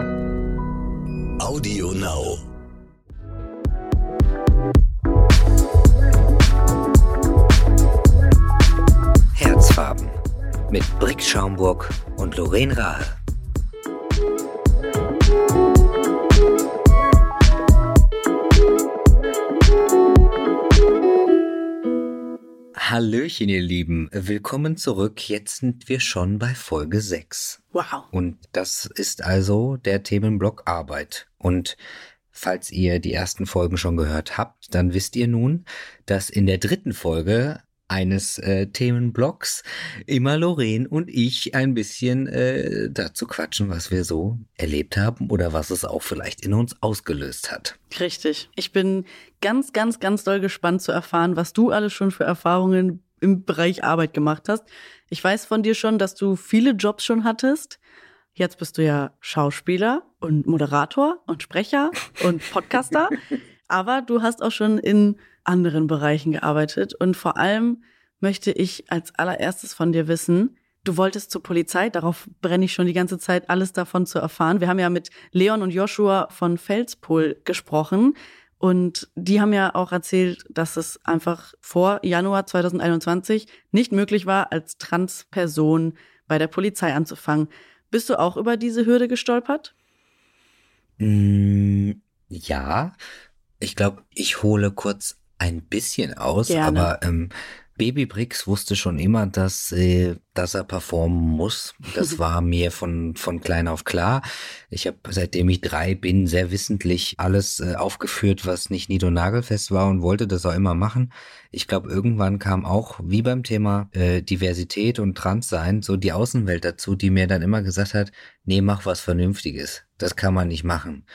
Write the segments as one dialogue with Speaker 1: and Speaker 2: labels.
Speaker 1: Audio Now.
Speaker 2: Herzfarben mit Brick Schaumburg und Lorraine Rahe. Hallöchen, ihr Lieben. Willkommen zurück. Jetzt sind wir schon bei Folge 6.
Speaker 3: Wow.
Speaker 2: Und das ist also der Themenblock Arbeit. Und falls ihr die ersten Folgen schon gehört habt, dann wisst ihr nun, dass in der dritten Folge eines äh, Themenblocks immer Lorraine und ich ein bisschen äh, dazu quatschen, was wir so erlebt haben oder was es auch vielleicht in uns ausgelöst hat.
Speaker 3: Richtig. Ich bin ganz, ganz, ganz doll gespannt zu erfahren, was du alles schon für Erfahrungen im Bereich Arbeit gemacht hast. Ich weiß von dir schon, dass du viele Jobs schon hattest. Jetzt bist du ja Schauspieler und Moderator und Sprecher und Podcaster. Aber du hast auch schon in anderen Bereichen gearbeitet. Und vor allem möchte ich als allererstes von dir wissen, du wolltest zur Polizei, darauf brenne ich schon die ganze Zeit, alles davon zu erfahren. Wir haben ja mit Leon und Joshua von Felspol gesprochen. Und die haben ja auch erzählt, dass es einfach vor Januar 2021 nicht möglich war, als Transperson bei der Polizei anzufangen. Bist du auch über diese Hürde gestolpert?
Speaker 2: Mm, ja, ich glaube, ich hole kurz ein bisschen aus,
Speaker 3: Gerne.
Speaker 2: aber ähm, Baby Brix wusste schon immer, dass, äh, dass er performen muss. Das war mir von, von klein auf klar. Ich habe, seitdem ich drei bin, sehr wissentlich alles äh, aufgeführt, was nicht nied- und nagelfest war und wollte das auch immer machen. Ich glaube, irgendwann kam auch, wie beim Thema äh, Diversität und Transsein, so die Außenwelt dazu, die mir dann immer gesagt hat, nee, mach was Vernünftiges. Das kann man nicht machen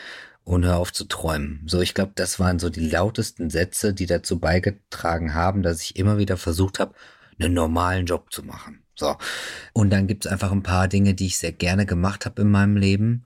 Speaker 2: und hör auf zu träumen. So, ich glaube, das waren so die lautesten Sätze, die dazu beigetragen haben, dass ich immer wieder versucht habe, einen normalen Job zu machen. So. Und dann gibt's einfach ein paar Dinge, die ich sehr gerne gemacht habe in meinem Leben.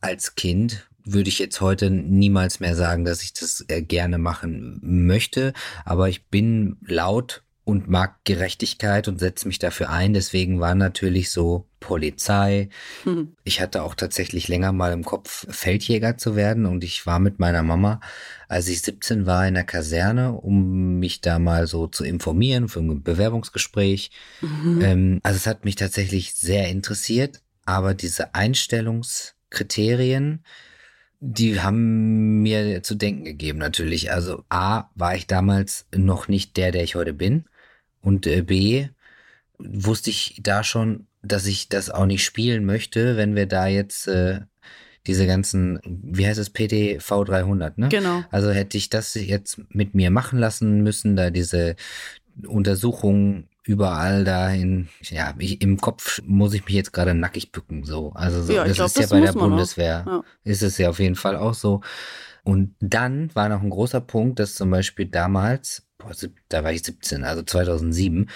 Speaker 2: Als Kind würde ich jetzt heute niemals mehr sagen, dass ich das äh, gerne machen möchte, aber ich bin laut und mag Gerechtigkeit und setze mich dafür ein. Deswegen war natürlich so Polizei.
Speaker 3: Hm.
Speaker 2: Ich hatte auch tatsächlich länger mal im Kopf, Feldjäger zu werden und ich war mit meiner Mama, als ich 17 war, in der Kaserne, um mich da mal so zu informieren für ein Bewerbungsgespräch.
Speaker 3: Mhm.
Speaker 2: Ähm, also es hat mich tatsächlich sehr interessiert, aber diese Einstellungskriterien, die haben mir zu denken gegeben natürlich. Also A, war ich damals noch nicht der, der ich heute bin. Und äh, B, wusste ich da schon, dass ich das auch nicht spielen möchte, wenn wir da jetzt äh, diese ganzen, wie heißt es, PTV 300, ne?
Speaker 3: Genau.
Speaker 2: Also hätte ich das jetzt mit mir machen lassen müssen, da diese Untersuchungen überall dahin, ja, ich, im Kopf muss ich mich jetzt gerade nackig bücken, so. Also so,
Speaker 3: Ja,
Speaker 2: das
Speaker 3: glaub,
Speaker 2: ist ja
Speaker 3: das
Speaker 2: bei der. Bundeswehr,
Speaker 3: Ja.
Speaker 2: ist es ja auf jeden Fall auch so. Und dann war noch ein großer Punkt, dass zum Beispiel damals, boah, da war ich 17, also 2007,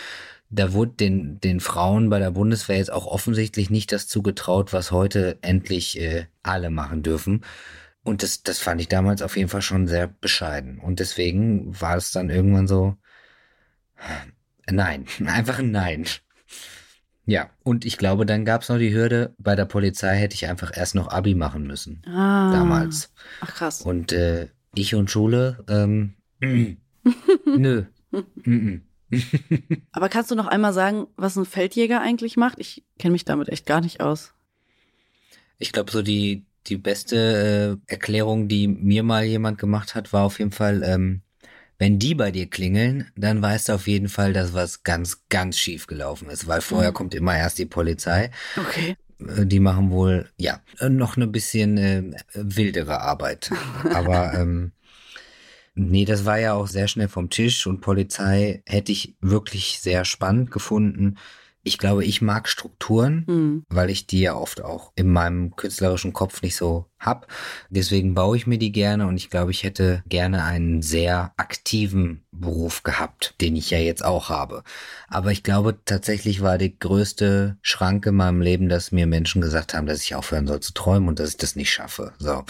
Speaker 2: da wurde den, den Frauen bei der Bundeswehr jetzt auch offensichtlich nicht das zugetraut, was heute endlich äh, alle machen dürfen. Und das, das fand ich damals auf jeden Fall schon sehr bescheiden. Und deswegen war es dann irgendwann so, nein, einfach ein Nein. Ja, und ich glaube, dann gab es noch die Hürde, bei der Polizei hätte ich einfach erst noch Abi machen müssen,
Speaker 3: Ah.
Speaker 2: damals.
Speaker 3: Ach krass.
Speaker 2: Und äh, ich und Schule, ähm, nö. Mm-mm.
Speaker 3: Aber kannst du noch einmal sagen, was ein Feldjäger eigentlich macht? Ich kenne mich damit echt gar nicht aus.
Speaker 2: Ich glaube, so die, die beste äh, Erklärung, die mir mal jemand gemacht hat, war auf jeden Fall, ähm, wenn die bei dir klingeln, dann weißt du auf jeden Fall, dass was ganz, ganz schief gelaufen ist, weil vorher
Speaker 3: Mhm.
Speaker 2: kommt immer erst die Polizei.
Speaker 3: Okay.
Speaker 2: Äh, Die machen wohl, ja, noch eine bisschen äh, wildere Arbeit. Aber ähm, nee, das war ja auch sehr schnell vom Tisch und Polizei hätte ich wirklich sehr spannend gefunden. Ich glaube, ich mag Strukturen,
Speaker 3: Hm.
Speaker 2: weil ich die ja oft auch in meinem künstlerischen Kopf nicht so hab. Deswegen baue ich mir die gerne und ich glaube, ich hätte gerne einen sehr aktiven Beruf gehabt, den ich ja jetzt auch habe. Aber ich glaube, tatsächlich war die größte Schranke in meinem Leben, dass mir Menschen gesagt haben, dass ich aufhören soll zu träumen und dass ich das nicht schaffe. So.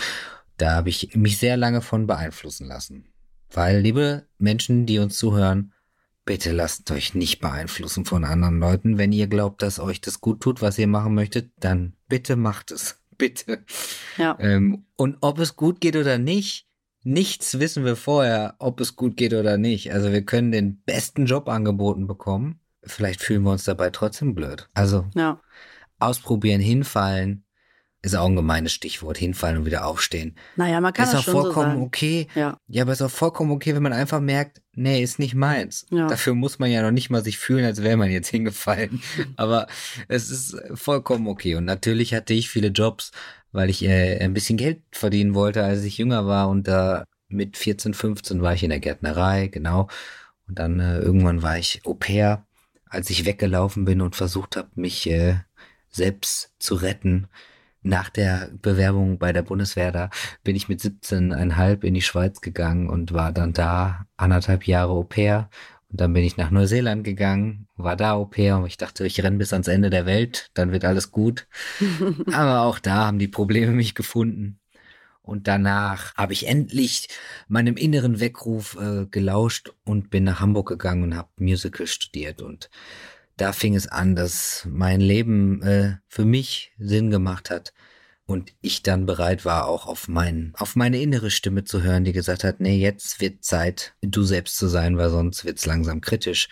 Speaker 2: Da habe ich mich sehr lange von beeinflussen lassen. Weil, liebe Menschen, die uns zuhören, bitte lasst euch nicht beeinflussen von anderen Leuten. Wenn ihr glaubt, dass euch das gut tut, was ihr machen möchtet, dann bitte macht es. Bitte.
Speaker 3: Ja.
Speaker 2: Ähm, und ob es gut geht oder nicht, nichts wissen wir vorher, ob es gut geht oder nicht. Also wir können den besten Job angeboten bekommen. Vielleicht fühlen wir uns dabei trotzdem blöd. Also
Speaker 3: Ja.
Speaker 2: ausprobieren, hinfallen, ist auch ein gemeines Stichwort. Hinfallen und wieder aufstehen.
Speaker 3: Naja, man kann
Speaker 2: ist
Speaker 3: das
Speaker 2: auch
Speaker 3: schon so
Speaker 2: vollkommen
Speaker 3: sagen.
Speaker 2: okay.
Speaker 3: Ja.
Speaker 2: Ja, aber ist auch vollkommen okay, wenn man einfach merkt, nee, ist nicht meins.
Speaker 3: Ja.
Speaker 2: Dafür muss man ja noch nicht mal sich fühlen, als wäre man jetzt hingefallen. aber es ist vollkommen okay. Und natürlich hatte ich viele Jobs, weil ich äh, ein bisschen Geld verdienen wollte, als ich jünger war. Und da mit 14, 15 war ich in der Gärtnerei, genau. Und dann äh, irgendwann war ich Au pair, als ich weggelaufen bin und versucht habe, mich äh, selbst zu retten. Nach der Bewerbung bei der Bundeswehr, da bin ich mit 17,5 in die Schweiz gegangen und war dann da anderthalb Jahre Au pair. Und dann bin ich nach Neuseeland gegangen, war da Au pair und ich dachte, ich renne bis ans Ende der Welt, dann wird alles gut. Aber auch da haben die Probleme mich gefunden. Und danach habe ich endlich meinem inneren Weckruf äh, gelauscht und bin nach Hamburg gegangen und habe Musical studiert. Und da fing es an, dass mein Leben äh, für mich Sinn gemacht hat und ich dann bereit war, auch auf mein, auf meine innere Stimme zu hören, die gesagt hat, nee, jetzt wird Zeit, du selbst zu sein, weil sonst wird's langsam kritisch.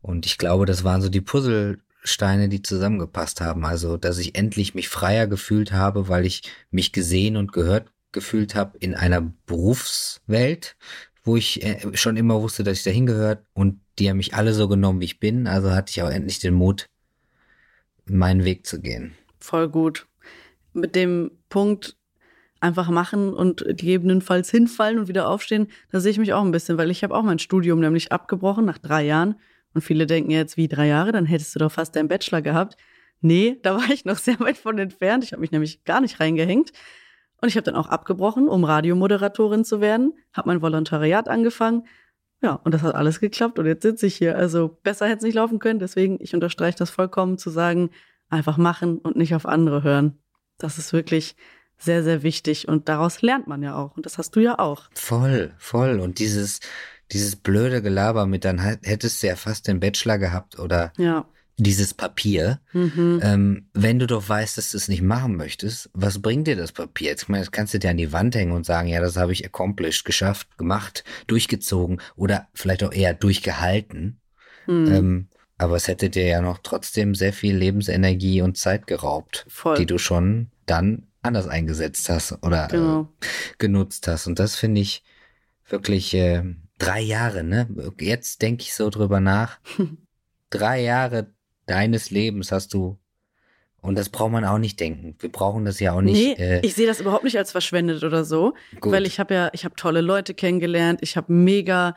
Speaker 2: Und ich glaube, das waren so die Puzzlesteine, die zusammengepasst haben. Also, dass ich endlich mich freier gefühlt habe, weil ich mich gesehen und gehört gefühlt habe in einer Berufswelt, wo ich äh, schon immer wusste, dass ich dahin gehört und die haben mich alle so genommen, wie ich bin. Also hatte ich auch endlich den Mut, meinen Weg zu gehen.
Speaker 3: Voll gut. Mit dem Punkt einfach machen und gegebenenfalls hinfallen und wieder aufstehen, da sehe ich mich auch ein bisschen, weil ich habe auch mein Studium nämlich abgebrochen nach drei Jahren. Und viele denken jetzt, wie drei Jahre, dann hättest du doch fast deinen Bachelor gehabt. Nee, da war ich noch sehr weit von entfernt. Ich habe mich nämlich gar nicht reingehängt. Und ich habe dann auch abgebrochen, um Radiomoderatorin zu werden, habe mein Volontariat angefangen. Ja, und das hat alles geklappt und jetzt sitze ich hier. Also besser hätte es nicht laufen können. Deswegen, ich unterstreiche das vollkommen zu sagen, einfach machen und nicht auf andere hören. Das ist wirklich sehr, sehr wichtig und daraus lernt man ja auch. Und das hast du ja auch.
Speaker 2: Voll, voll. Und dieses, dieses blöde Gelaber mit, dann hättest du ja fast den Bachelor gehabt oder
Speaker 3: Ja.
Speaker 2: Dieses Papier.
Speaker 3: Mhm.
Speaker 2: Ähm, wenn du doch weißt, dass du es nicht machen möchtest, was bringt dir das Papier? Jetzt, ich meine, das kannst du dir an die Wand hängen und sagen, ja, das habe ich accomplished, geschafft, gemacht, durchgezogen oder vielleicht auch eher durchgehalten.
Speaker 3: Mhm.
Speaker 2: Ähm, aber es hätte dir ja noch trotzdem sehr viel Lebensenergie und Zeit geraubt,
Speaker 3: Voll.
Speaker 2: die du schon dann anders eingesetzt hast oder
Speaker 3: Genau.
Speaker 2: äh, genutzt hast. Und das finde ich wirklich äh, drei Jahre, ne? Jetzt denke ich so drüber nach. drei Jahre deines Lebens hast du. Und das braucht man auch nicht denken. Wir brauchen das ja auch nicht.
Speaker 3: nee,
Speaker 2: äh,
Speaker 3: ich sehe das überhaupt nicht als verschwendet oder so,
Speaker 2: gut.
Speaker 3: weil ich habe ja, ich habe tolle Leute kennengelernt, ich habe mega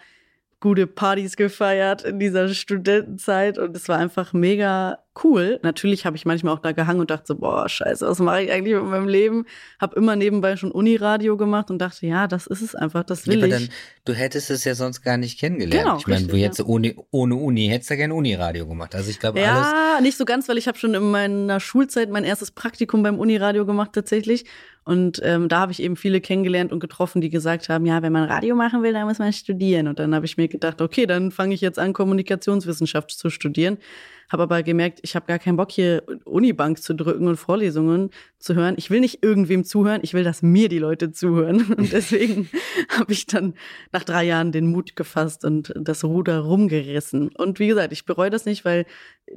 Speaker 3: gute Partys gefeiert in dieser Studentenzeit und es war einfach mega cool. Natürlich habe ich manchmal auch da gehangen und dachte so, boah, scheiße, was mache ich eigentlich mit meinem Leben? Habe immer nebenbei schon Uniradio gemacht und dachte, ja, das ist es einfach, das
Speaker 2: Ja,
Speaker 3: will
Speaker 2: aber
Speaker 3: ich.
Speaker 2: dann, du hättest es ja sonst gar nicht kennengelernt.
Speaker 3: Genau,
Speaker 2: ich meine, du
Speaker 3: richtig,
Speaker 2: hättest ohne, ohne Uni, hättest ja gerne Uniradio gemacht. Also ich glaube, alles.
Speaker 3: Ja, nicht so ganz, weil ich habe schon in meiner Schulzeit mein erstes Praktikum beim Uniradio gemacht tatsächlich. Und ähm, da habe ich eben viele kennengelernt und getroffen, die gesagt haben, ja, wenn man Radio machen will, dann muss man studieren. Und dann habe ich mir gedacht, okay, dann fange ich jetzt an, Kommunikationswissenschaft zu studieren. Habe aber gemerkt, ich habe gar keinen Bock, hier Unibank zu drücken und Vorlesungen zu hören. Ich will nicht irgendwem zuhören, ich will, dass mir die Leute zuhören. Und deswegen habe ich dann nach drei Jahren den Mut gefasst und das Ruder rumgerissen. Und wie gesagt, ich bereue das nicht, weil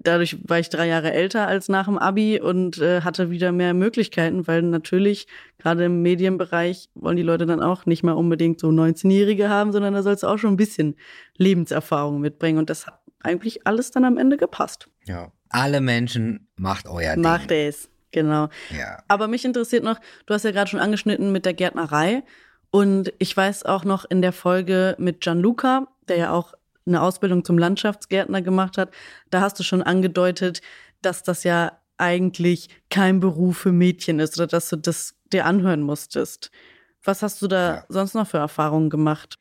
Speaker 3: dadurch war ich drei Jahre älter als nach dem Abi und äh, hatte wieder mehr Möglichkeiten, weil natürlich gerade im Medienbereich wollen die Leute dann auch nicht mehr unbedingt so 19-Jährige haben, sondern da sollst du auch schon ein bisschen Lebenserfahrung mitbringen. Und das hat eigentlich alles dann am Ende gepasst.
Speaker 2: Ja. Alle Menschen macht euer Ding.
Speaker 3: Macht es, genau.
Speaker 2: Ja.
Speaker 3: Aber mich interessiert noch, du hast ja gerade schon angeschnitten mit der Gärtnerei. Und ich weiß auch noch in der Folge mit Gianluca, der ja auch eine Ausbildung zum Landschaftsgärtner gemacht hat, da hast du schon angedeutet, dass das ja eigentlich kein Beruf für Mädchen ist oder dass du das dir anhören musstest. Was hast du da
Speaker 2: Ja.
Speaker 3: sonst noch für Erfahrungen gemacht?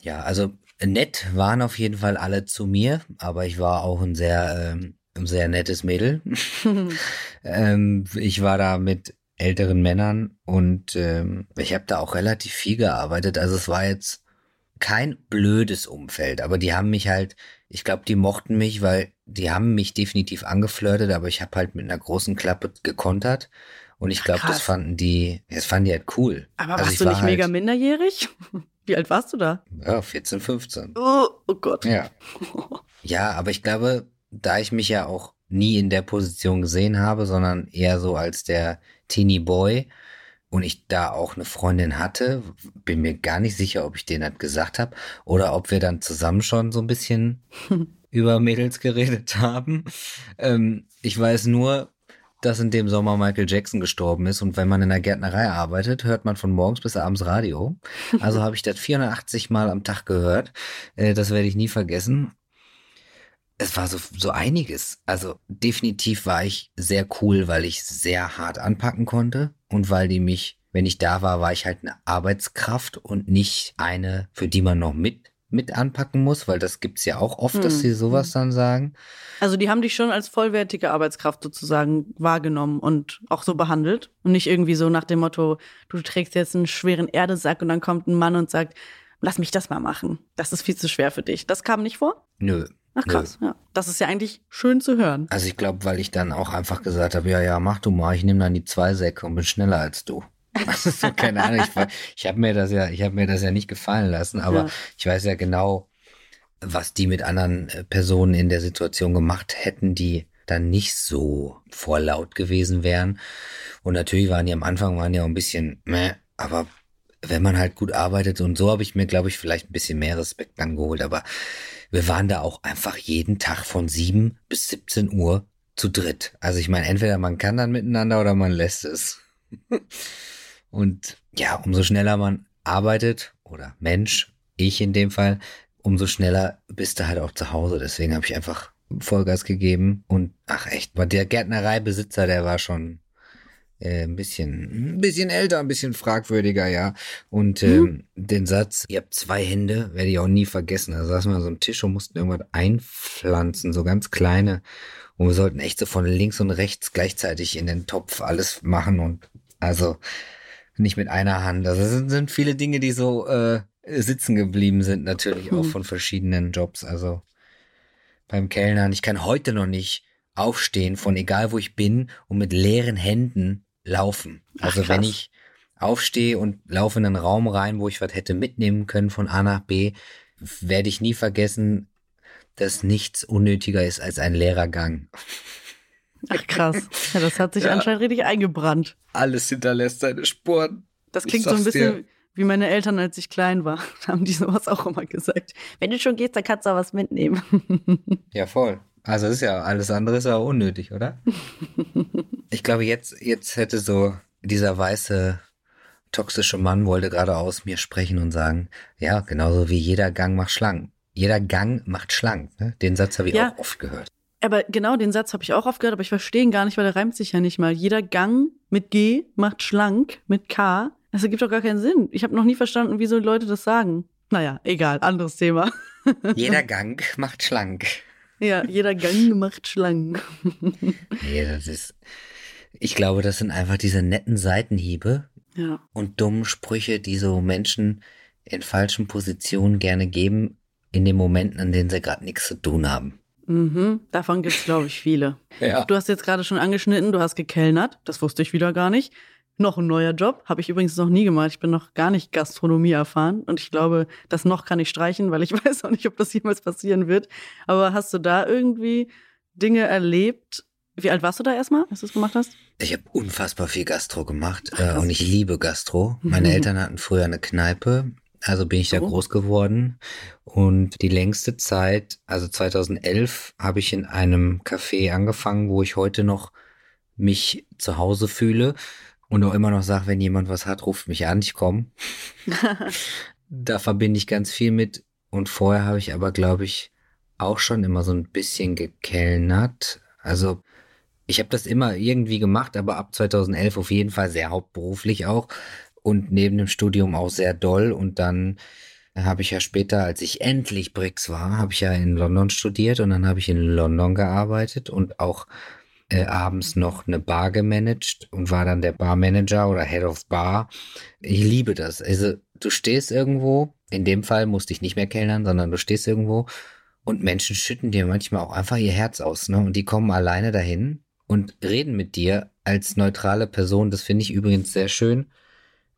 Speaker 2: Ja, also nett waren auf jeden Fall alle zu mir, aber ich war auch ein sehr, ähm, ein sehr nettes Mädel. ähm, ich war da mit älteren Männern und ähm, ich habe da auch relativ viel gearbeitet. Also es war jetzt kein blödes Umfeld, aber die haben mich halt, ich glaube, die mochten mich, weil die haben mich definitiv angeflirtet, aber ich habe halt mit einer großen Klappe gekontert Und ich glaube, das fanden die, das fanden die halt cool.
Speaker 3: Aber also warst du nicht war mega halt, minderjährig? Wie alt warst du da?
Speaker 2: Ja, 14, 15.
Speaker 3: Oh, oh Gott.
Speaker 2: Ja. Ja, aber ich glaube, da ich mich ja auch nie in der Position gesehen habe, sondern eher so als der Teenie Boy und ich da auch eine Freundin hatte, bin mir gar nicht sicher, ob ich denen das gesagt habe oder ob wir dann zusammen schon so ein bisschen über Mädels geredet haben. Ähm, ich weiß nur, dass in dem Sommer Michael Jackson gestorben ist und wenn man in der Gärtnerei arbeitet, hört man von morgens bis abends Radio. Also habe ich das 480 Mal am Tag gehört. Äh, das werde ich nie vergessen es war so, so einiges. Also definitiv war ich sehr cool, weil ich sehr hart anpacken konnte und weil die mich, wenn ich da war, war ich halt eine Arbeitskraft und nicht eine, für die man noch mit mit anpacken muss, weil das gibt's ja auch oft, dass sie hm, sowas hm. dann sagen.
Speaker 3: Also die haben dich schon als vollwertige Arbeitskraft sozusagen wahrgenommen und auch so behandelt und nicht irgendwie so nach dem Motto, du trägst jetzt einen schweren Erdesack und dann kommt ein Mann und sagt, lass mich das mal machen. Das ist viel zu schwer für dich. Das kam nicht vor?
Speaker 2: Nö,
Speaker 3: Ach krass, ja. Das ist ja eigentlich schön zu hören.
Speaker 2: Also ich glaube, weil ich dann auch einfach gesagt habe, ja, ja, mach du mal, ich nehme dann die zwei Säcke und bin schneller als du. Ist so, keine Ahnung, ich, ich habe mir das ja, ich habe mir das ja nicht gefallen lassen, aber ja. ich weiß ja genau, was die mit anderen äh, Personen in der Situation gemacht hätten, die dann nicht so vorlaut gewesen wären. Und natürlich waren die am Anfang waren ja auch ein bisschen, meh, aber wenn man halt gut arbeitet und so habe ich mir, glaube ich, vielleicht ein bisschen mehr Respekt angeholt, aber wir waren da auch einfach jeden Tag von sieben bis 17 Uhr zu dritt. Also ich meine, entweder man kann dann miteinander oder man lässt es. Und ja, umso schneller man arbeitet oder Mensch, ich in dem Fall, umso schneller bist du halt auch zu Hause. Deswegen habe ich einfach Vollgas gegeben und ach echt, war der Gärtnereibesitzer, der war schon äh, ein bisschen, ein bisschen älter, ein bisschen fragwürdiger, ja. Und ähm, mhm. den Satz, ihr habt zwei Hände, werde ich auch nie vergessen. Da saßen wir an so einem Tisch und mussten irgendwas einpflanzen, so ganz kleine. Und wir sollten echt so von links und rechts gleichzeitig in den Topf alles machen und also nicht mit einer Hand. Also es sind viele Dinge, die so äh, sitzen geblieben sind, natürlich mhm. auch von verschiedenen Jobs. Also beim Kellnern, ich kann heute noch nicht aufstehen von egal wo ich bin und mit leeren Händen laufen. Also Ach, wenn ich aufstehe und laufe in einen Raum rein, wo ich was hätte mitnehmen können von A nach B, werde ich nie vergessen, dass nichts unnötiger ist als ein leerer Gang.
Speaker 3: Ach krass. Ja, das hat sich ja. anscheinend richtig eingebrannt.
Speaker 2: Alles hinterlässt seine Spuren.
Speaker 3: Das klingt so ein bisschen dir. wie meine Eltern, als ich klein war. Da haben die sowas auch immer gesagt. Wenn du schon gehst, dann kannst du auch was mitnehmen.
Speaker 2: Ja, voll. Also ist ja alles andere ist ja unnötig, oder? ich glaube, jetzt, jetzt hätte so dieser weiße toxische Mann wollte gerade aus mir sprechen und sagen, ja, genauso wie jeder Gang macht schlank. Jeder Gang macht schlank. Ne? Den Satz habe ich ja, auch oft gehört.
Speaker 3: Aber genau den Satz habe ich auch oft gehört, aber ich verstehe ihn gar nicht, weil der reimt sich ja nicht mal. Jeder Gang mit G macht schlank mit K. Das ergibt doch gar keinen Sinn. Ich habe noch nie verstanden, wieso Leute das sagen. Naja, egal, anderes Thema.
Speaker 2: Jeder Gang macht schlank.
Speaker 3: Ja, jeder Gang macht Schlangen.
Speaker 2: nee, das ist. Ich glaube, das sind einfach diese netten Seitenhiebe
Speaker 3: ja.
Speaker 2: und dummen Sprüche, die so Menschen in falschen Positionen gerne geben, in den Momenten, in denen sie gerade nichts zu tun haben.
Speaker 3: Mhm, davon gibt es, glaube ich, viele.
Speaker 2: ja.
Speaker 3: Du hast jetzt gerade schon angeschnitten, du hast gekellnert, das wusste ich wieder gar nicht. Noch ein neuer Job, habe ich übrigens noch nie gemacht. Ich bin noch gar nicht Gastronomie erfahren und ich glaube, das noch kann ich streichen, weil ich weiß auch nicht, ob das jemals passieren wird. Aber hast du da irgendwie Dinge erlebt? Wie alt warst du da erstmal, als du es gemacht hast?
Speaker 2: Ich habe unfassbar viel Gastro gemacht äh, und ich liebe Gastro. Meine Eltern hatten früher eine Kneipe, also bin ich da groß geworden. Und die längste Zeit, also 2011, habe ich in einem Café angefangen, wo ich heute noch mich zu Hause fühle und auch immer noch sage, wenn jemand was hat, ruft mich an, ich komme. da verbinde ich ganz viel mit. Und vorher habe ich aber, glaube ich, auch schon immer so ein bisschen gekellnert. Also ich habe das immer irgendwie gemacht, aber ab 2011 auf jeden Fall sehr hauptberuflich auch und neben dem Studium auch sehr doll. Und dann habe ich ja später, als ich endlich BRICS war, habe ich ja in London studiert und dann habe ich in London gearbeitet und auch äh, abends noch eine Bar gemanagt und war dann der Barmanager oder Head of Bar. Ich liebe das. Also du stehst irgendwo, in dem Fall musste ich nicht mehr kellnern, sondern du stehst irgendwo und Menschen schütten dir manchmal auch einfach ihr Herz aus, ne? Und die kommen alleine dahin und reden mit dir als neutrale Person. Das finde ich übrigens sehr schön.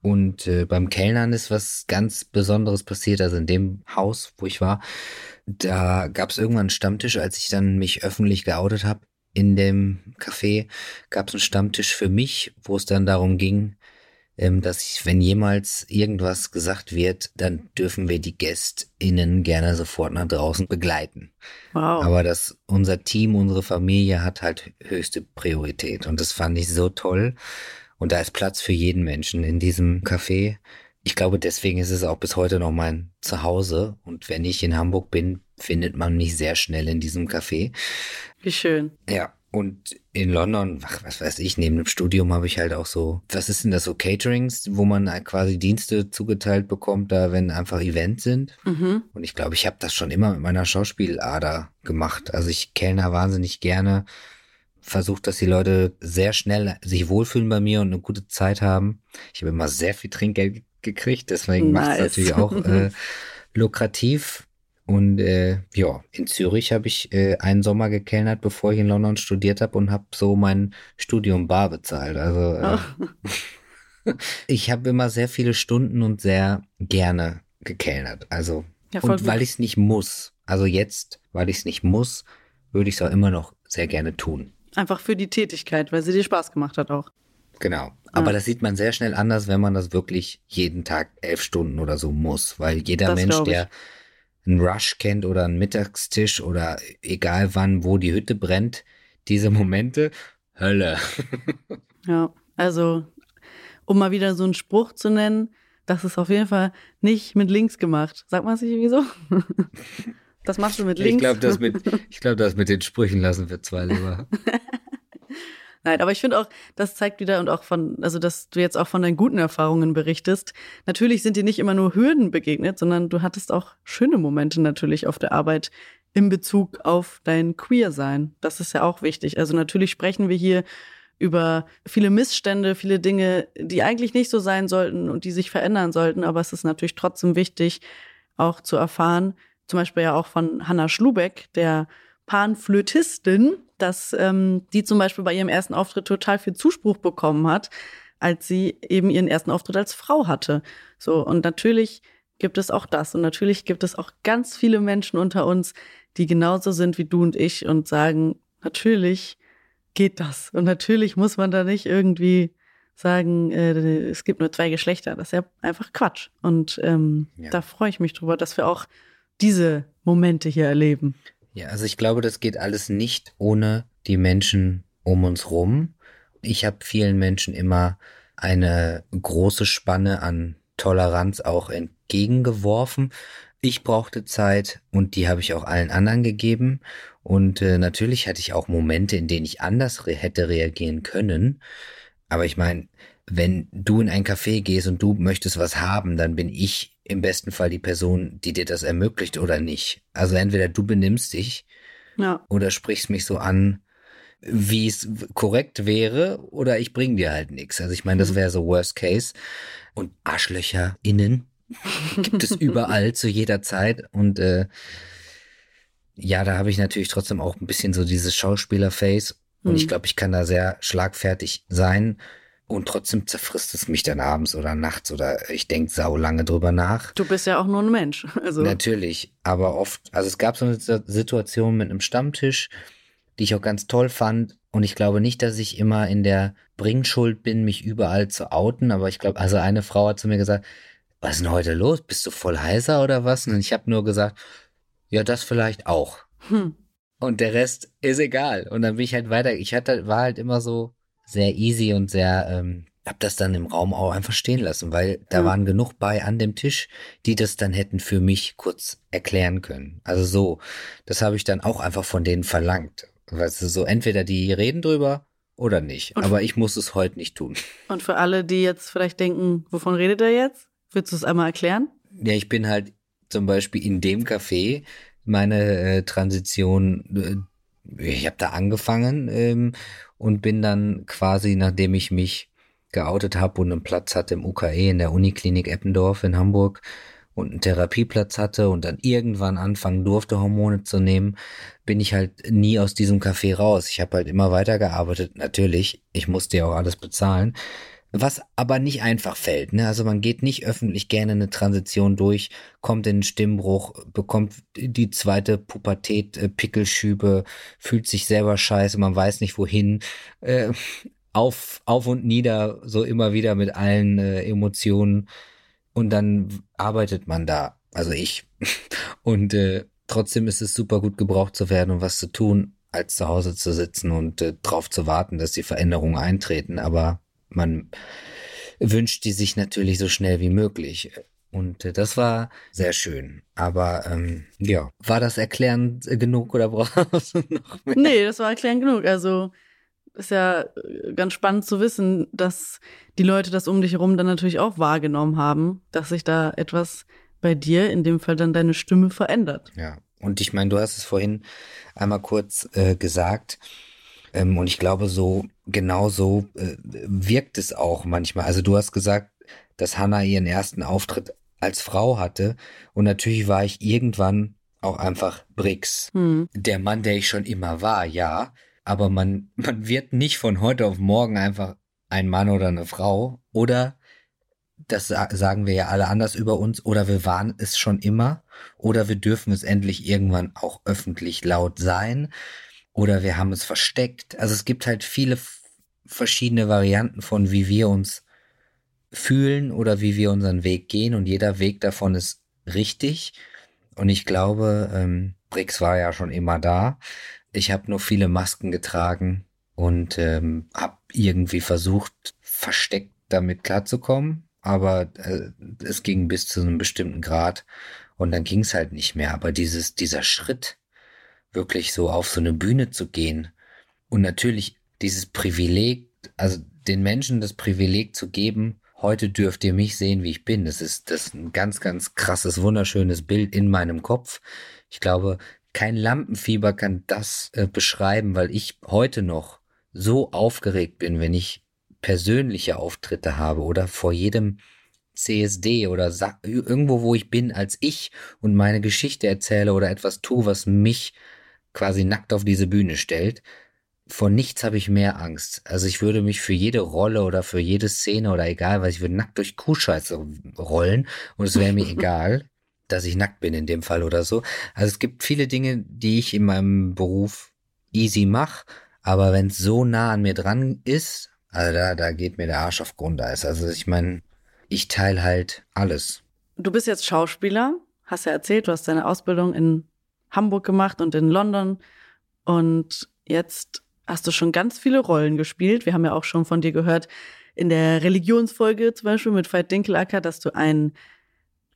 Speaker 2: Und äh, beim Kellnern ist was ganz Besonderes passiert. Also in dem Haus, wo ich war, da gab es irgendwann einen Stammtisch, als ich dann mich öffentlich geoutet habe. In dem Café gab es einen Stammtisch für mich, wo es dann darum ging, ähm, dass ich, wenn jemals irgendwas gesagt wird, dann dürfen wir die GästInnen gerne sofort nach draußen begleiten. Wow. Aber dass unser Team, unsere Familie hat halt höchste Priorität. Und das fand ich so toll. Und da ist Platz für jeden Menschen in diesem Café. Ich glaube, deswegen ist es auch bis heute noch mein Zuhause. Und wenn ich in Hamburg bin, findet man mich sehr schnell in diesem Café.
Speaker 3: Wie schön.
Speaker 2: Ja. Und in London, ach, was weiß ich, neben dem Studium habe ich halt auch so, was ist denn das so, Caterings, wo man quasi Dienste zugeteilt bekommt, da wenn einfach Events sind. Mhm. Und ich glaube, ich habe das schon immer mit meiner Schauspielader gemacht. Also ich kellner wahnsinnig gerne versucht, dass die Leute sehr schnell sich wohlfühlen bei mir und eine gute Zeit haben. Ich habe immer sehr viel Trinkgeld gekriegt, deswegen nice. macht es natürlich auch äh, lukrativ. Und äh, ja, in Zürich habe ich äh, einen Sommer gekellnert, bevor ich in London studiert habe und habe so mein Studium bar bezahlt. Also äh, oh. ich habe immer sehr viele Stunden und sehr gerne gekellnert. Also ja, und gut. weil ich es nicht muss. Also jetzt, weil ich es nicht muss, würde ich es auch immer noch sehr gerne tun.
Speaker 3: Einfach für die Tätigkeit, weil sie dir Spaß gemacht hat auch.
Speaker 2: Genau. Aber ja. das sieht man sehr schnell anders, wenn man das wirklich jeden Tag elf Stunden oder so muss. Weil jeder das Mensch, der einen Rush kennt oder einen Mittagstisch oder egal wann, wo die Hütte brennt, diese Momente, Hölle.
Speaker 3: ja, also um mal wieder so einen Spruch zu nennen, das ist auf jeden Fall nicht mit links gemacht. Sag mal sich wieso? Das machst du mit links.
Speaker 2: Ich glaube, das mit, ich glaube, das mit den Sprüchen lassen wir zwei lieber.
Speaker 3: Nein, aber ich finde auch, das zeigt wieder und auch von, also dass du jetzt auch von deinen guten Erfahrungen berichtest. Natürlich sind dir nicht immer nur Hürden begegnet, sondern du hattest auch schöne Momente natürlich auf der Arbeit in Bezug auf dein Queer-Sein. Das ist ja auch wichtig. Also natürlich sprechen wir hier über viele Missstände, viele Dinge, die eigentlich nicht so sein sollten und die sich verändern sollten. Aber es ist natürlich trotzdem wichtig, auch zu erfahren, zum Beispiel ja auch von Hanna Schlubeck, der Panflötistin, dass ähm, die zum Beispiel bei ihrem ersten Auftritt total viel Zuspruch bekommen hat, als sie eben ihren ersten Auftritt als Frau hatte. So, und natürlich gibt es auch das. Und natürlich gibt es auch ganz viele Menschen unter uns, die genauso sind wie du und ich und sagen, natürlich geht das. Und natürlich muss man da nicht irgendwie sagen, äh, es gibt nur zwei Geschlechter. Das ist ja einfach Quatsch. Und ähm, ja. da freue ich mich drüber, dass wir auch diese Momente hier erleben.
Speaker 2: Ja, also ich glaube, das geht alles nicht ohne die Menschen um uns rum. Ich habe vielen Menschen immer eine große Spanne an Toleranz auch entgegengeworfen. Ich brauchte Zeit und die habe ich auch allen anderen gegeben. Und äh, natürlich hatte ich auch Momente, in denen ich anders re hätte reagieren können. Aber ich meine, wenn du in ein Café gehst und du möchtest was haben, dann bin ich im besten Fall die Person, die dir das ermöglicht oder nicht. Also entweder du benimmst dich ja. oder sprichst mich so an, wie es korrekt wäre, oder ich bring dir halt nichts. Also ich meine, das mhm. wäre so Worst Case. Und Arschlöcher innen gibt es überall zu jeder Zeit. Und äh, ja, da habe ich natürlich trotzdem auch ein bisschen so dieses Schauspieler-Face. Und mhm. ich glaube, ich kann da sehr schlagfertig sein und trotzdem zerfrisst es mich dann abends oder nachts oder ich denke sau lange drüber nach.
Speaker 3: Du bist ja auch nur ein Mensch.
Speaker 2: Also. Natürlich, aber oft, also es gab so eine Situation mit einem Stammtisch, die ich auch ganz toll fand. Und ich glaube nicht, dass ich immer in der Bringschuld bin, mich überall zu outen. Aber ich glaube, also eine Frau hat zu mir gesagt, was ist denn heute los? Bist du voll heiser oder was? Und ich habe nur gesagt, ja, das vielleicht auch. Hm. Und der Rest ist egal. Und dann bin ich halt weiter. Ich hatte, war halt immer so, sehr easy und sehr, ähm, hab das dann im Raum auch einfach stehen lassen, weil da mhm. waren genug bei an dem Tisch, die das dann hätten für mich kurz erklären können. Also so, das habe ich dann auch einfach von denen verlangt. Weißt du, so entweder die reden drüber oder nicht. Und Aber ich muss es heute nicht tun.
Speaker 3: Und für alle, die jetzt vielleicht denken, wovon redet er jetzt? Willst du es einmal erklären?
Speaker 2: Ja, ich bin halt zum Beispiel in dem Café meine äh, Transition, äh, ich habe da angefangen ähm, und bin dann quasi, nachdem ich mich geoutet habe und einen Platz hatte im UKE in der Uniklinik Eppendorf in Hamburg und einen Therapieplatz hatte und dann irgendwann anfangen durfte, Hormone zu nehmen, bin ich halt nie aus diesem Café raus. Ich habe halt immer weitergearbeitet, natürlich. Ich musste ja auch alles bezahlen. Was aber nicht einfach fällt. Ne? Also man geht nicht öffentlich gerne eine Transition durch, kommt in einen Stimmbruch, bekommt die zweite Pubertät, äh, Pickelschübe, fühlt sich selber scheiße, man weiß nicht wohin. Äh, auf, auf und nieder, so immer wieder mit allen äh, Emotionen und dann arbeitet man da, also ich. Und äh, trotzdem ist es super gut gebraucht zu werden und was zu tun, als zu Hause zu sitzen und äh, drauf zu warten, dass die Veränderungen eintreten. Aber man wünscht die sich natürlich so schnell wie möglich. Und äh, das war sehr schön. Aber ähm, ja, war das erklärend genug oder brauchst du noch
Speaker 3: mehr? Nee, das war erklärend genug. Also ist ja äh, ganz spannend zu wissen, dass die Leute das um dich herum dann natürlich auch wahrgenommen haben, dass sich da etwas bei dir, in dem Fall dann deine Stimme verändert.
Speaker 2: Ja, und ich meine, du hast es vorhin einmal kurz äh, gesagt. Ähm, und ich glaube, so genau so äh, wirkt es auch manchmal. Also du hast gesagt, dass Hannah ihren ersten Auftritt als Frau hatte. Und natürlich war ich irgendwann auch einfach Brix. Hm. Der Mann, der ich schon immer war, ja aber man, man wird nicht von heute auf morgen einfach ein Mann oder eine Frau oder das sagen wir ja alle anders über uns oder wir waren es schon immer oder wir dürfen es endlich irgendwann auch öffentlich laut sein oder wir haben es versteckt. Also es gibt halt viele verschiedene Varianten von wie wir uns fühlen oder wie wir unseren Weg gehen und jeder Weg davon ist richtig und ich glaube, ähm, Brix war ja schon immer da. Ich habe nur viele Masken getragen und ähm, habe irgendwie versucht, versteckt damit klarzukommen. Aber äh, es ging bis zu einem bestimmten Grad und dann ging es halt nicht mehr. Aber dieses, dieser Schritt, wirklich so auf so eine Bühne zu gehen und natürlich dieses Privileg, also den Menschen das Privileg zu geben, heute dürft ihr mich sehen, wie ich bin. Das ist, das ist ein ganz, ganz krasses, wunderschönes Bild in meinem Kopf. Ich glaube, kein Lampenfieber kann das äh, beschreiben, weil ich heute noch so aufgeregt bin, wenn ich persönliche Auftritte habe oder vor jedem CSD oder irgendwo, wo ich bin als ich und meine Geschichte erzähle oder etwas tue, was mich quasi nackt auf diese Bühne stellt. Vor nichts habe ich mehr Angst. Also ich würde mich für jede Rolle oder für jede Szene oder egal, was ich würde nackt durch Kuhscheiße rollen und es wäre mir egal dass ich nackt bin in dem Fall oder so. Also es gibt viele Dinge, die ich in meinem Beruf easy mache, aber wenn es so nah an mir dran ist, also da, da geht mir der Arsch auf Grundeis. Also ich meine, ich teile halt alles.
Speaker 3: Du bist jetzt Schauspieler, hast ja erzählt, du hast deine Ausbildung in Hamburg gemacht und in London und jetzt hast du schon ganz viele Rollen gespielt. Wir haben ja auch schon von dir gehört in der Religionsfolge zum Beispiel mit Veit Dinkelacker, dass du einen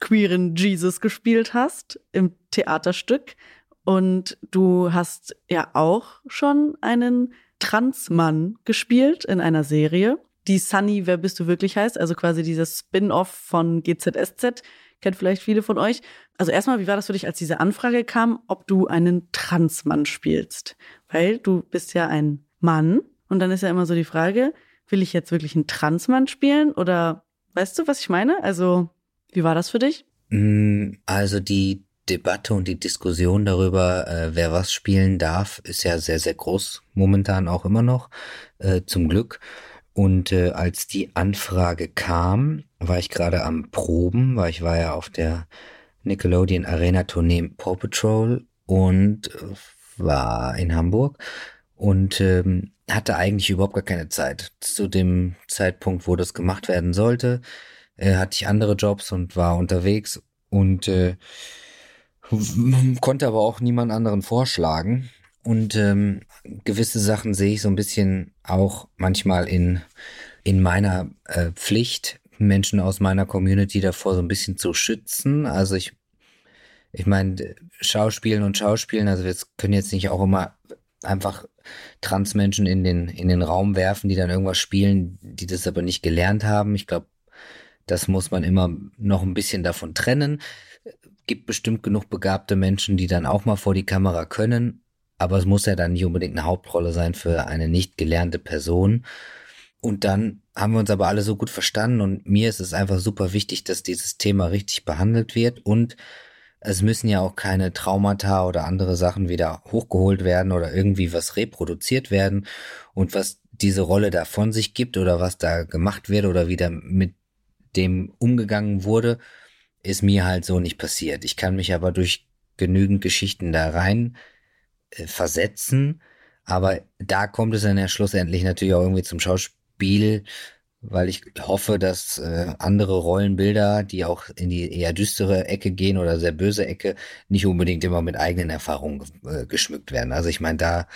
Speaker 3: queeren Jesus gespielt hast im Theaterstück. Und du hast ja auch schon einen Transmann gespielt in einer Serie, die Sunny, wer bist du wirklich heißt, also quasi dieses Spin-off von GZSZ, kennt vielleicht viele von euch. Also erstmal, wie war das für dich, als diese Anfrage kam, ob du einen Transmann spielst? Weil du bist ja ein Mann und dann ist ja immer so die Frage, will ich jetzt wirklich einen Transmann spielen oder weißt du, was ich meine? Also wie war das für dich?
Speaker 2: Mm, also die Debatte und die Diskussion darüber, äh, wer was spielen darf, ist ja sehr, sehr groß, momentan auch immer noch, äh, zum Glück. Und äh, als die Anfrage kam, war ich gerade am Proben, weil ich war ja auf der Nickelodeon Arena Tournee Paw Patrol und äh, war in Hamburg und ähm, hatte eigentlich überhaupt gar keine Zeit. Zu dem Zeitpunkt, wo das gemacht werden sollte, äh, hatte ich andere Jobs und war unterwegs und äh, konnte aber auch niemand anderen vorschlagen. Und ähm, gewisse Sachen sehe ich so ein bisschen auch manchmal in, in meiner äh, Pflicht, Menschen aus meiner Community davor so ein bisschen zu schützen. Also ich, ich meine, Schauspielen und Schauspielen, also wir können jetzt nicht auch immer einfach Transmenschen in den, in den Raum werfen, die dann irgendwas spielen, die das aber nicht gelernt haben. Ich glaube, das muss man immer noch ein bisschen davon trennen. Gibt bestimmt genug begabte Menschen, die dann auch mal vor die Kamera können, aber es muss ja dann nicht unbedingt eine Hauptrolle sein für eine nicht gelernte Person. Und dann haben wir uns aber alle so gut verstanden und mir ist es einfach super wichtig, dass dieses Thema richtig behandelt wird und es müssen ja auch keine Traumata oder andere Sachen wieder hochgeholt werden oder irgendwie was reproduziert werden und was diese Rolle da von sich gibt oder was da gemacht wird oder wieder mit dem umgegangen wurde, ist mir halt so nicht passiert. Ich kann mich aber durch genügend Geschichten da rein versetzen, aber da kommt es dann ja schlussendlich natürlich auch irgendwie zum Schauspiel, weil ich hoffe, dass äh, andere Rollenbilder, die auch in die eher düstere Ecke gehen oder sehr böse Ecke, nicht unbedingt immer mit eigenen Erfahrungen äh, geschmückt werden. Also ich meine, da,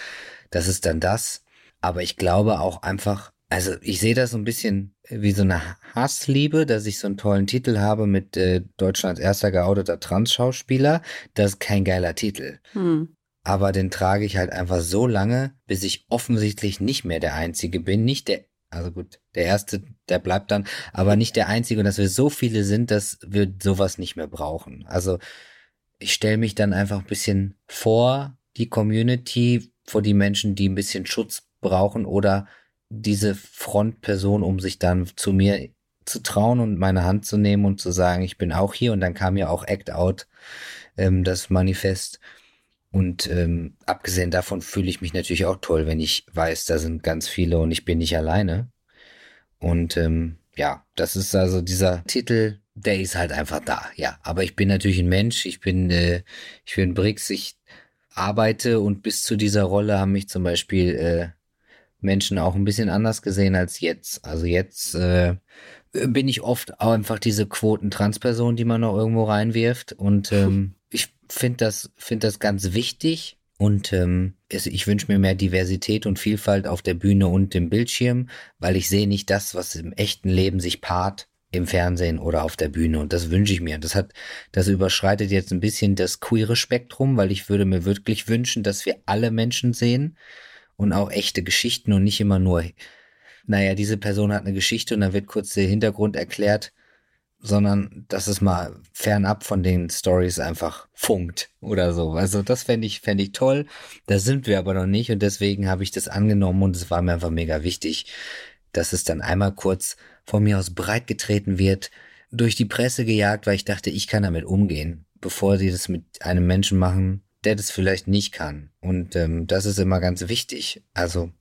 Speaker 2: das ist dann das. Aber ich glaube auch einfach, also ich sehe das so ein bisschen wie so eine Hassliebe, dass ich so einen tollen Titel habe mit äh, Deutschlands erster geouteter Trans-Schauspieler. Das ist kein geiler Titel. Hm. Aber den trage ich halt einfach so lange, bis ich offensichtlich nicht mehr der Einzige bin. Nicht der, also gut, der Erste, der bleibt dann, aber nicht der Einzige. Und dass wir so viele sind, dass wir sowas nicht mehr brauchen. Also ich stelle mich dann einfach ein bisschen vor die Community, vor die Menschen, die ein bisschen Schutz brauchen oder diese Frontperson, um sich dann zu mir zu trauen und meine Hand zu nehmen und zu sagen, ich bin auch hier. Und dann kam ja auch Act Out, ähm, das Manifest. Und ähm, abgesehen davon fühle ich mich natürlich auch toll, wenn ich weiß, da sind ganz viele und ich bin nicht alleine. Und ähm, ja, das ist also dieser Titel, der ist halt einfach da, ja. Aber ich bin natürlich ein Mensch, ich bin, äh, ich bin Brix, ich arbeite und bis zu dieser Rolle haben mich zum Beispiel äh, Menschen auch ein bisschen anders gesehen als jetzt. Also jetzt äh, bin ich oft auch einfach diese Quoten-Transperson, die man noch irgendwo reinwirft. Und ähm, ich finde das, finde das ganz wichtig. Und ähm, ich wünsche mir mehr Diversität und Vielfalt auf der Bühne und dem Bildschirm, weil ich sehe nicht das, was im echten Leben sich paart im Fernsehen oder auf der Bühne. Und das wünsche ich mir. Das hat, das überschreitet jetzt ein bisschen das queere Spektrum, weil ich würde mir wirklich wünschen, dass wir alle Menschen sehen und auch echte Geschichten und nicht immer nur, naja, diese Person hat eine Geschichte und dann wird kurz der Hintergrund erklärt, sondern dass es mal fernab von den Stories einfach funkt oder so. Also das fände ich, fände ich toll. Da sind wir aber noch nicht und deswegen habe ich das angenommen und es war mir einfach mega wichtig, dass es dann einmal kurz von mir aus breit getreten wird, durch die Presse gejagt, weil ich dachte, ich kann damit umgehen, bevor sie das mit einem Menschen machen, der das vielleicht nicht kann. Und ähm, das ist immer ganz wichtig. Also,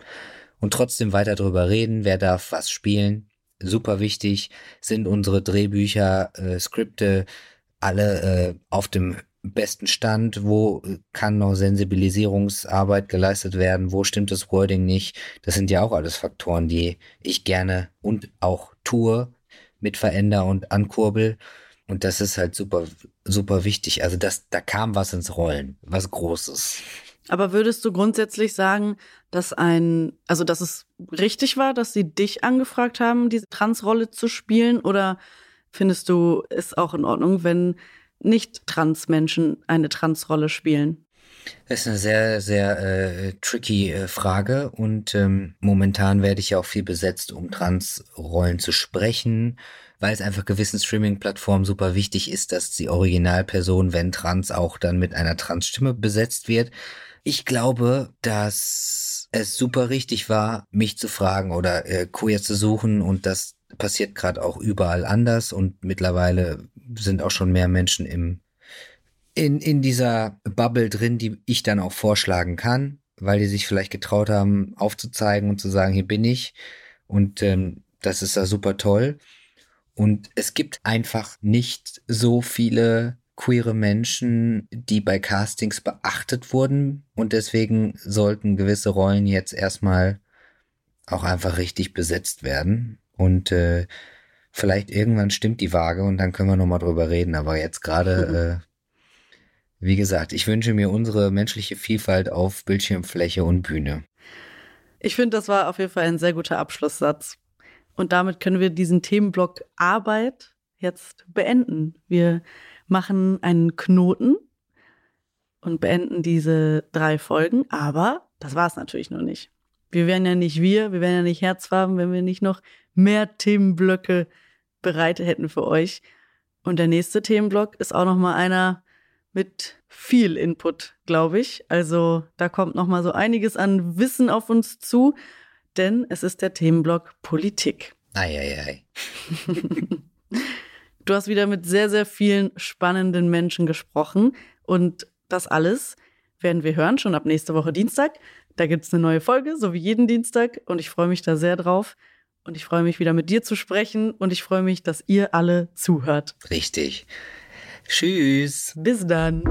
Speaker 2: und trotzdem weiter drüber reden, wer darf was spielen. Super wichtig sind unsere Drehbücher, äh, Skripte alle äh, auf dem besten Stand, wo kann noch Sensibilisierungsarbeit geleistet werden, wo stimmt das Wording nicht. Das sind ja auch alles Faktoren, die ich gerne und auch tue, mit veränder und ankurbel. Und das ist halt super, super wichtig. Also das, da kam was ins Rollen, was Großes.
Speaker 3: Aber würdest du grundsätzlich sagen, dass ein, also dass es richtig war, dass sie dich angefragt haben, diese Transrolle zu spielen? Oder findest du es auch in Ordnung, wenn nicht Transmenschen eine Transrolle spielen?
Speaker 2: Das ist eine sehr, sehr äh, tricky äh, Frage und ähm, momentan werde ich ja auch viel besetzt, um Transrollen zu sprechen weil es einfach gewissen Streaming-Plattformen super wichtig ist, dass die Originalperson, wenn trans, auch dann mit einer Trans-Stimme besetzt wird. Ich glaube, dass es super richtig war, mich zu fragen oder äh, queer zu suchen und das passiert gerade auch überall anders und mittlerweile sind auch schon mehr Menschen im in, in dieser Bubble drin, die ich dann auch vorschlagen kann, weil die sich vielleicht getraut haben, aufzuzeigen und zu sagen, hier bin ich. Und ähm, das ist da super toll. Und es gibt einfach nicht so viele queere Menschen, die bei Castings beachtet wurden. Und deswegen sollten gewisse Rollen jetzt erstmal auch einfach richtig besetzt werden. Und äh, vielleicht irgendwann stimmt die Waage und dann können wir nochmal drüber reden. Aber jetzt gerade, äh, wie gesagt, ich wünsche mir unsere menschliche Vielfalt auf Bildschirmfläche und Bühne.
Speaker 3: Ich finde, das war auf jeden Fall ein sehr guter Abschlusssatz. Und damit können wir diesen Themenblock Arbeit jetzt beenden. Wir machen einen Knoten und beenden diese drei Folgen. Aber das war es natürlich noch nicht. Wir wären ja nicht wir, wir wären ja nicht Herzfarben, wenn wir nicht noch mehr Themenblöcke bereit hätten für euch. Und der nächste Themenblock ist auch noch mal einer mit viel Input, glaube ich. Also da kommt noch mal so einiges an Wissen auf uns zu denn es ist der Themenblock Politik.
Speaker 2: Eieiei.
Speaker 3: du hast wieder mit sehr, sehr vielen spannenden Menschen gesprochen und das alles werden wir hören, schon ab nächste Woche Dienstag. Da gibt es eine neue Folge, so wie jeden Dienstag und ich freue mich da sehr drauf. Und ich freue mich wieder mit dir zu sprechen und ich freue mich, dass ihr alle zuhört.
Speaker 2: Richtig. Tschüss.
Speaker 3: Bis dann.